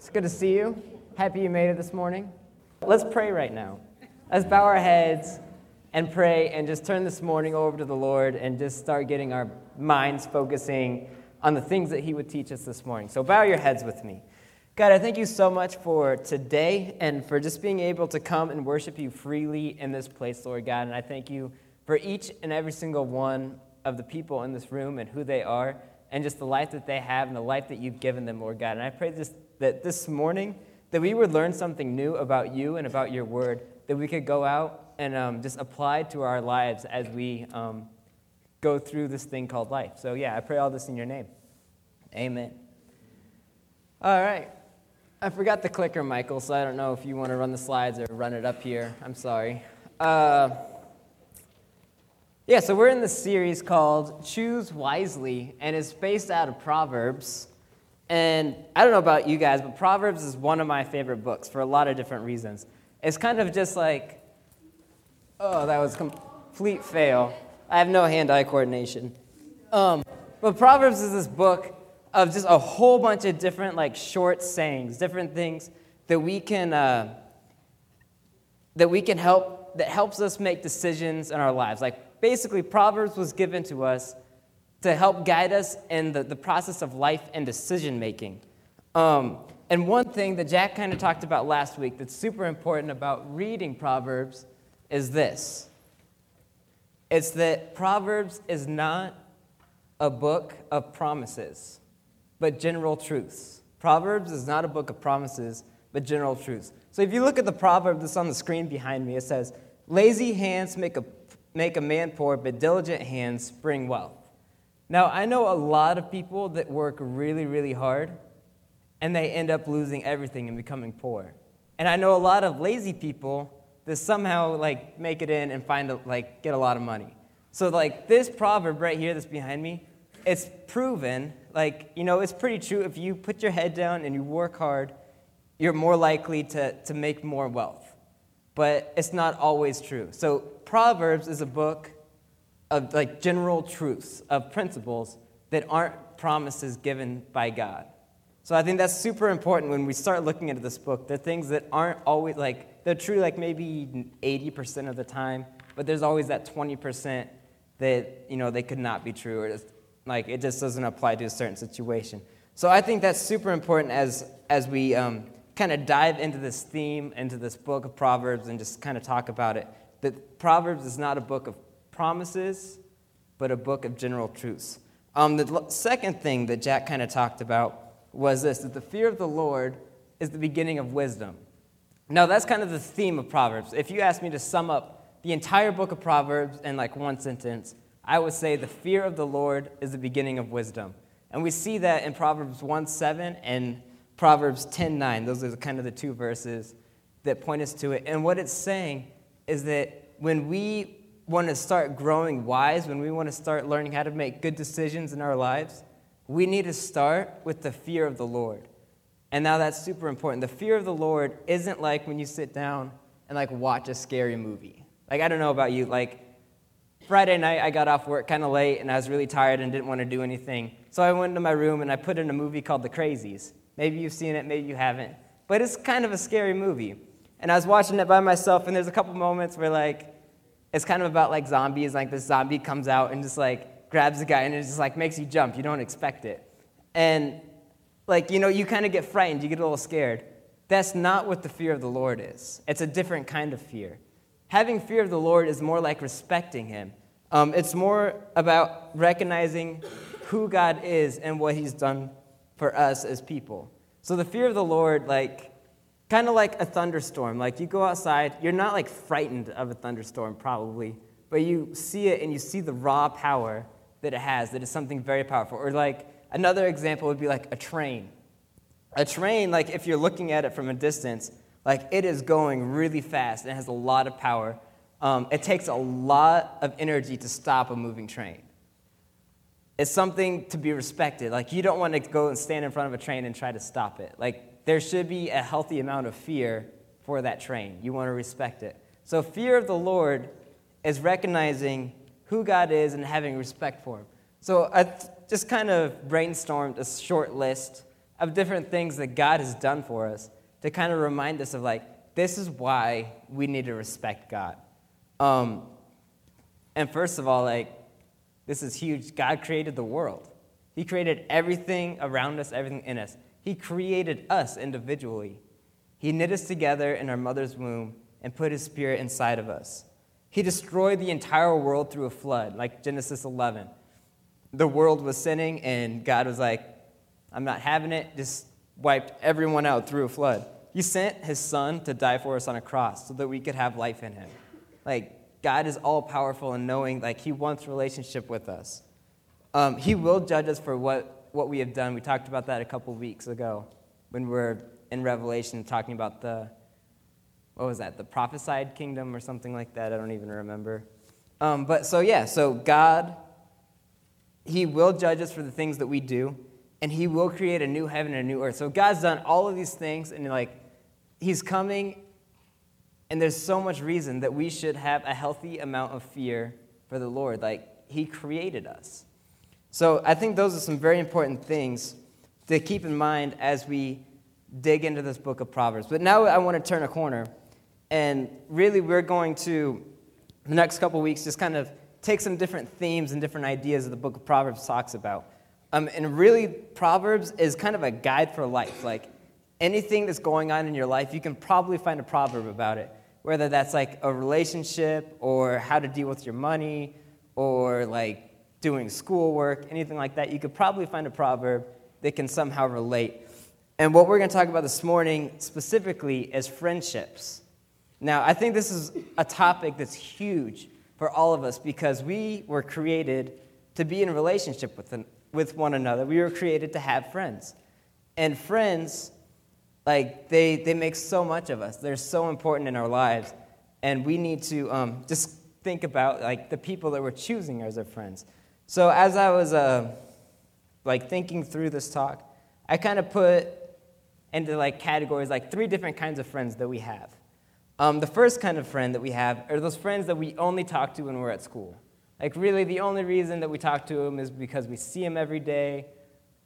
It's good to see you. Happy you made it this morning. Let's pray right now. Let's bow our heads and pray and just turn this morning over to the Lord and just start getting our minds focusing on the things that He would teach us this morning. So bow your heads with me. God, I thank you so much for today and for just being able to come and worship you freely in this place, Lord God. And I thank you for each and every single one of the people in this room and who they are and just the life that they have and the life that you've given them, Lord God. And I pray this, that this morning that we would learn something new about you and about your word, that we could go out and um, just apply to our lives as we um, go through this thing called life. So, yeah, I pray all this in your name. Amen. All right. I forgot the clicker, Michael, so I don't know if you want to run the slides or run it up here. I'm sorry. Uh, yeah, so we're in this series called Choose Wisely, and it's based out of Proverbs. And I don't know about you guys, but Proverbs is one of my favorite books for a lot of different reasons. It's kind of just like, oh, that was complete fail. I have no hand-eye coordination. Um, but Proverbs is this book of just a whole bunch of different like short sayings, different things that we can uh, that we can help that helps us make decisions in our lives. Like basically, Proverbs was given to us to help guide us in the, the process of life and decision making. Um, and one thing that Jack kind of talked about last week that's super important about reading Proverbs is this it's that Proverbs is not a book of promises, but general truths. Proverbs is not a book of promises, but general truths. So if you look at the proverb that's on the screen behind me, it says, Lazy hands make a make a man poor, but diligent hands bring wealth. Now, I know a lot of people that work really, really hard and they end up losing everything and becoming poor. And I know a lot of lazy people that somehow like make it in and find a, like get a lot of money. So like this proverb right here that's behind me, it's proven like you know it's pretty true if you put your head down and you work hard, you're more likely to, to make more wealth. But it's not always true. So Proverbs is a book of like general truths, of principles that aren't promises given by God. So I think that's super important when we start looking into this book. The things that aren't always like they're true like maybe 80% of the time, but there's always that 20% that you know they could not be true or just, like it just doesn't apply to a certain situation. So I think that's super important as as we um, kind of dive into this theme, into this book of Proverbs, and just kind of talk about it that Proverbs is not a book of promises, but a book of general truths. Um, the second thing that Jack kind of talked about was this that the fear of the Lord is the beginning of wisdom. Now, that's kind of the theme of Proverbs. If you ask me to sum up the entire book of Proverbs in like one sentence, I would say the fear of the Lord is the beginning of wisdom. And we see that in Proverbs 1 7 and Proverbs 10 9. Those are kind of the two verses that point us to it. And what it's saying is that when we want to start growing wise, when we want to start learning how to make good decisions in our lives, we need to start with the fear of the Lord. And now that's super important. The fear of the Lord isn't like when you sit down and like watch a scary movie. Like I don't know about you, like Friday night I got off work kind of late and I was really tired and didn't want to do anything. So I went into my room and I put in a movie called The Crazies. Maybe you've seen it, maybe you haven't. But it's kind of a scary movie. And I was watching it by myself, and there's a couple moments where, like, it's kind of about like zombies. Like, this zombie comes out and just like grabs the guy, and it just like makes you jump. You don't expect it. And, like, you know, you kind of get frightened, you get a little scared. That's not what the fear of the Lord is. It's a different kind of fear. Having fear of the Lord is more like respecting Him. Um, it's more about recognizing who God is and what He's done for us as people. So the fear of the Lord, like, Kind of like a thunderstorm. Like you go outside, you're not like frightened of a thunderstorm probably, but you see it and you see the raw power that it has, that it's something very powerful. Or like another example would be like a train. A train, like if you're looking at it from a distance, like it is going really fast and has a lot of power. Um, it takes a lot of energy to stop a moving train. It's something to be respected. Like you don't want to go and stand in front of a train and try to stop it. Like there should be a healthy amount of fear for that train. You want to respect it. So, fear of the Lord is recognizing who God is and having respect for Him. So, I just kind of brainstormed a short list of different things that God has done for us to kind of remind us of like, this is why we need to respect God. Um, and first of all, like, this is huge. God created the world, He created everything around us, everything in us. He created us individually. He knit us together in our mother's womb and put His Spirit inside of us. He destroyed the entire world through a flood, like Genesis 11. The world was sinning, and God was like, I'm not having it, just wiped everyone out through a flood. He sent His Son to die for us on a cross so that we could have life in Him. Like, God is all powerful and knowing, like, He wants relationship with us. Um, he will judge us for what, what we have done. We talked about that a couple weeks ago when we are in Revelation talking about the, what was that, the prophesied kingdom or something like that. I don't even remember. Um, but so, yeah, so God, He will judge us for the things that we do, and He will create a new heaven and a new earth. So God's done all of these things, and like, He's coming and there's so much reason that we should have a healthy amount of fear for the Lord. Like, He created us. So I think those are some very important things to keep in mind as we dig into this book of Proverbs. But now I want to turn a corner. And really, we're going to, the next couple weeks, just kind of take some different themes and different ideas that the book of Proverbs talks about. Um, and really, Proverbs is kind of a guide for life. Like anything that's going on in your life, you can probably find a proverb about it whether that's like a relationship or how to deal with your money or like doing schoolwork, anything like that, you could probably find a proverb that can somehow relate. And what we're going to talk about this morning specifically is friendships. Now, I think this is a topic that's huge for all of us because we were created to be in relationship with, with one another. We were created to have friends. And friends like they, they make so much of us they're so important in our lives and we need to um, just think about like the people that we're choosing as our friends so as i was uh, like thinking through this talk i kind of put into like categories like three different kinds of friends that we have um, the first kind of friend that we have are those friends that we only talk to when we're at school like really the only reason that we talk to them is because we see them every day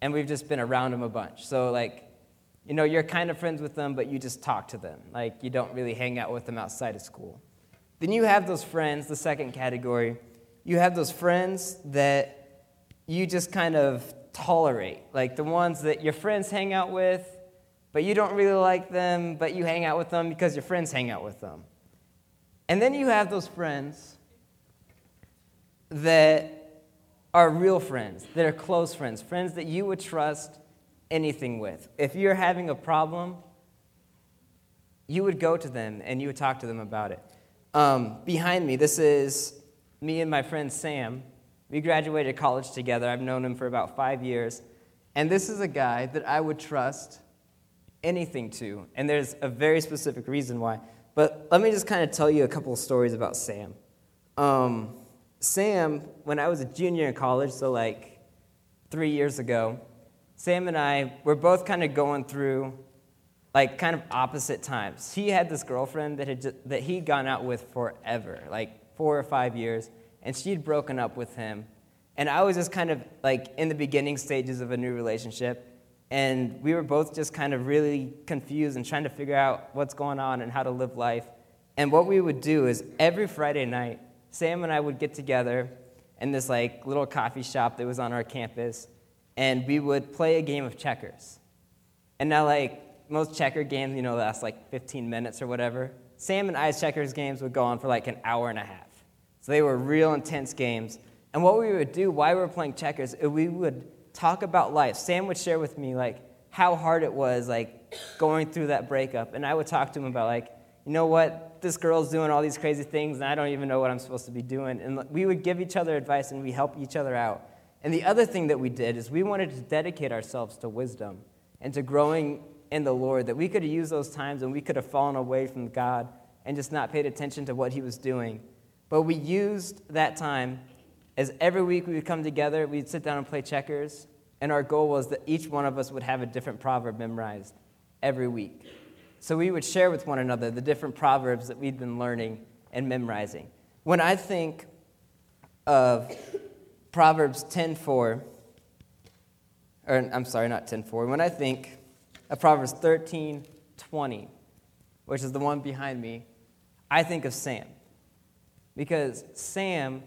and we've just been around them a bunch so like you know, you're kind of friends with them, but you just talk to them. Like, you don't really hang out with them outside of school. Then you have those friends, the second category. You have those friends that you just kind of tolerate, like the ones that your friends hang out with, but you don't really like them, but you hang out with them because your friends hang out with them. And then you have those friends that are real friends, that are close friends, friends that you would trust anything with. If you're having a problem, you would go to them and you would talk to them about it. Um, behind me, this is me and my friend Sam. We graduated college together. I've known him for about five years. And this is a guy that I would trust anything to. And there's a very specific reason why. But let me just kind of tell you a couple of stories about Sam. Um, Sam, when I was a junior in college, so like three years ago, Sam and I were both kind of going through like kind of opposite times. He had this girlfriend that had just, that he'd gone out with forever, like four or five years, and she'd broken up with him. And I was just kind of like in the beginning stages of a new relationship, and we were both just kind of really confused and trying to figure out what's going on and how to live life. And what we would do is every Friday night, Sam and I would get together in this like little coffee shop that was on our campus and we would play a game of checkers. And now, like most checker games, you know, last like 15 minutes or whatever. Sam and I's checkers games would go on for like an hour and a half. So they were real intense games. And what we would do while we were playing checkers, uh, we would talk about life. Sam would share with me like how hard it was, like going through that breakup, and I would talk to him about like, you know what, this girl's doing all these crazy things, and I don't even know what I'm supposed to be doing. And we would give each other advice, and we help each other out. And the other thing that we did is we wanted to dedicate ourselves to wisdom and to growing in the Lord, that we could have used those times and we could have fallen away from God and just not paid attention to what He was doing. But we used that time as every week we would come together, we'd sit down and play checkers, and our goal was that each one of us would have a different proverb memorized every week. So we would share with one another the different proverbs that we'd been learning and memorizing. When I think of Proverbs 10:4, or I'm sorry, not 10:4. When I think of Proverbs 13:20, which is the one behind me, I think of Sam. Because Sam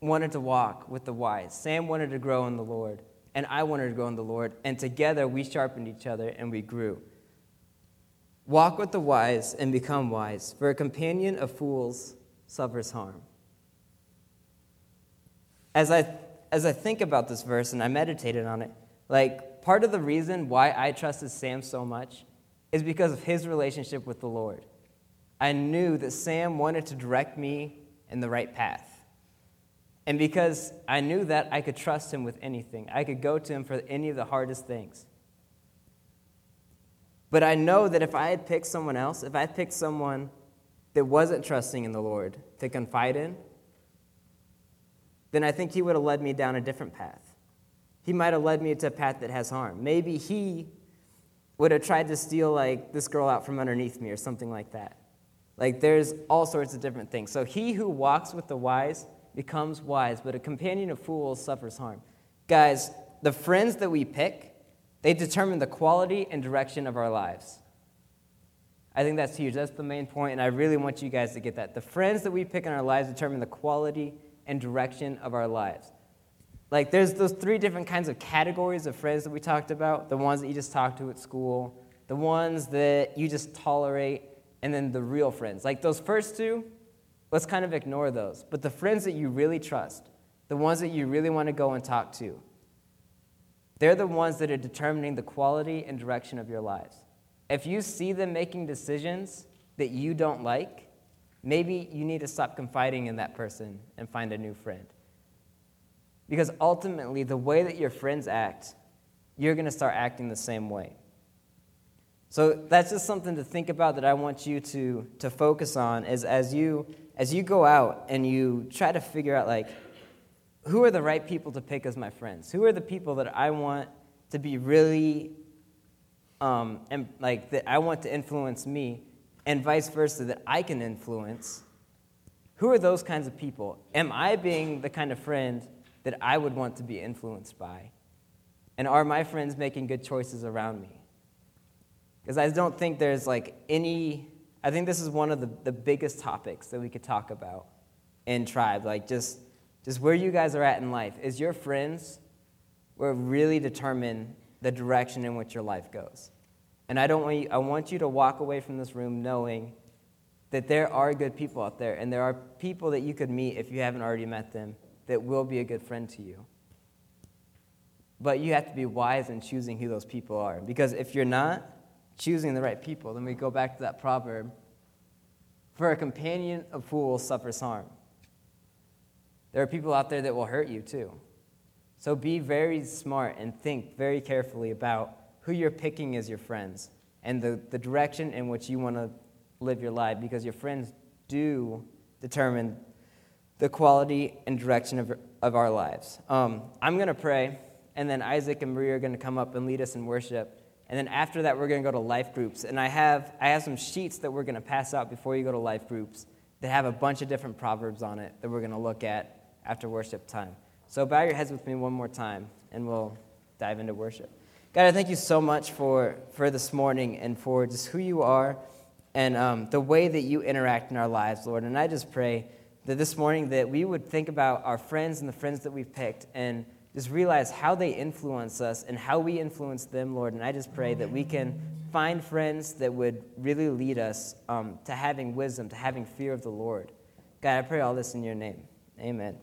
wanted to walk with the wise. Sam wanted to grow in the Lord, and I wanted to grow in the Lord, and together we sharpened each other and we grew. Walk with the wise and become wise, for a companion of fools suffers harm. As I, as I think about this verse and I meditated on it, like part of the reason why I trusted Sam so much is because of his relationship with the Lord. I knew that Sam wanted to direct me in the right path. And because I knew that I could trust him with anything, I could go to him for any of the hardest things. But I know that if I had picked someone else, if I had picked someone that wasn't trusting in the Lord to confide in, then I think he would have led me down a different path. He might have led me to a path that has harm. Maybe he would have tried to steal like this girl out from underneath me or something like that. Like there's all sorts of different things. So he who walks with the wise becomes wise, but a companion of fools suffers harm. Guys, the friends that we pick, they determine the quality and direction of our lives. I think that's huge. That's the main point, and I really want you guys to get that. The friends that we pick in our lives determine the quality and direction of our lives. Like, there's those three different kinds of categories of friends that we talked about the ones that you just talk to at school, the ones that you just tolerate, and then the real friends. Like, those first two, let's kind of ignore those. But the friends that you really trust, the ones that you really want to go and talk to, they're the ones that are determining the quality and direction of your lives. If you see them making decisions that you don't like, maybe you need to stop confiding in that person and find a new friend. Because ultimately, the way that your friends act, you're going to start acting the same way. So that's just something to think about that I want you to, to focus on is as you as you go out and you try to figure out like who are the right people to pick as my friends? Who are the people that I want to be really um, and like that I want to influence me and vice versa that I can influence? Who are those kinds of people? Am I being the kind of friend that I would want to be influenced by? And are my friends making good choices around me? Because I don't think there's like any, I think this is one of the, the biggest topics that we could talk about in tribe. Like just, just where you guys are at in life. Is your friends will really determine the direction in which your life goes. And I don't want you, I want you to walk away from this room knowing that there are good people out there, and there are people that you could meet if you haven't already met them that will be a good friend to you. But you have to be wise in choosing who those people are. Because if you're not, choosing the right people. Then we go back to that proverb For a companion of fools suffers harm. There are people out there that will hurt you too. So be very smart and think very carefully about who you're picking as your friends and the, the direction in which you want to live your life because your friends do determine the quality and direction of, of our lives. Um, I'm going to pray, and then Isaac and Maria are going to come up and lead us in worship. And then after that, we're going to go to life groups. And I have, I have some sheets that we're going to pass out before you go to life groups that have a bunch of different proverbs on it that we're going to look at after worship time. So bow your heads with me one more time, and we'll dive into worship. God, I thank you so much for, for this morning and for just who you are and um, the way that you interact in our lives, Lord. And I just pray that this morning that we would think about our friends and the friends that we've picked and just realize how they influence us and how we influence them, Lord. And I just pray that we can find friends that would really lead us um, to having wisdom, to having fear of the Lord. God, I pray all this in your name. Amen.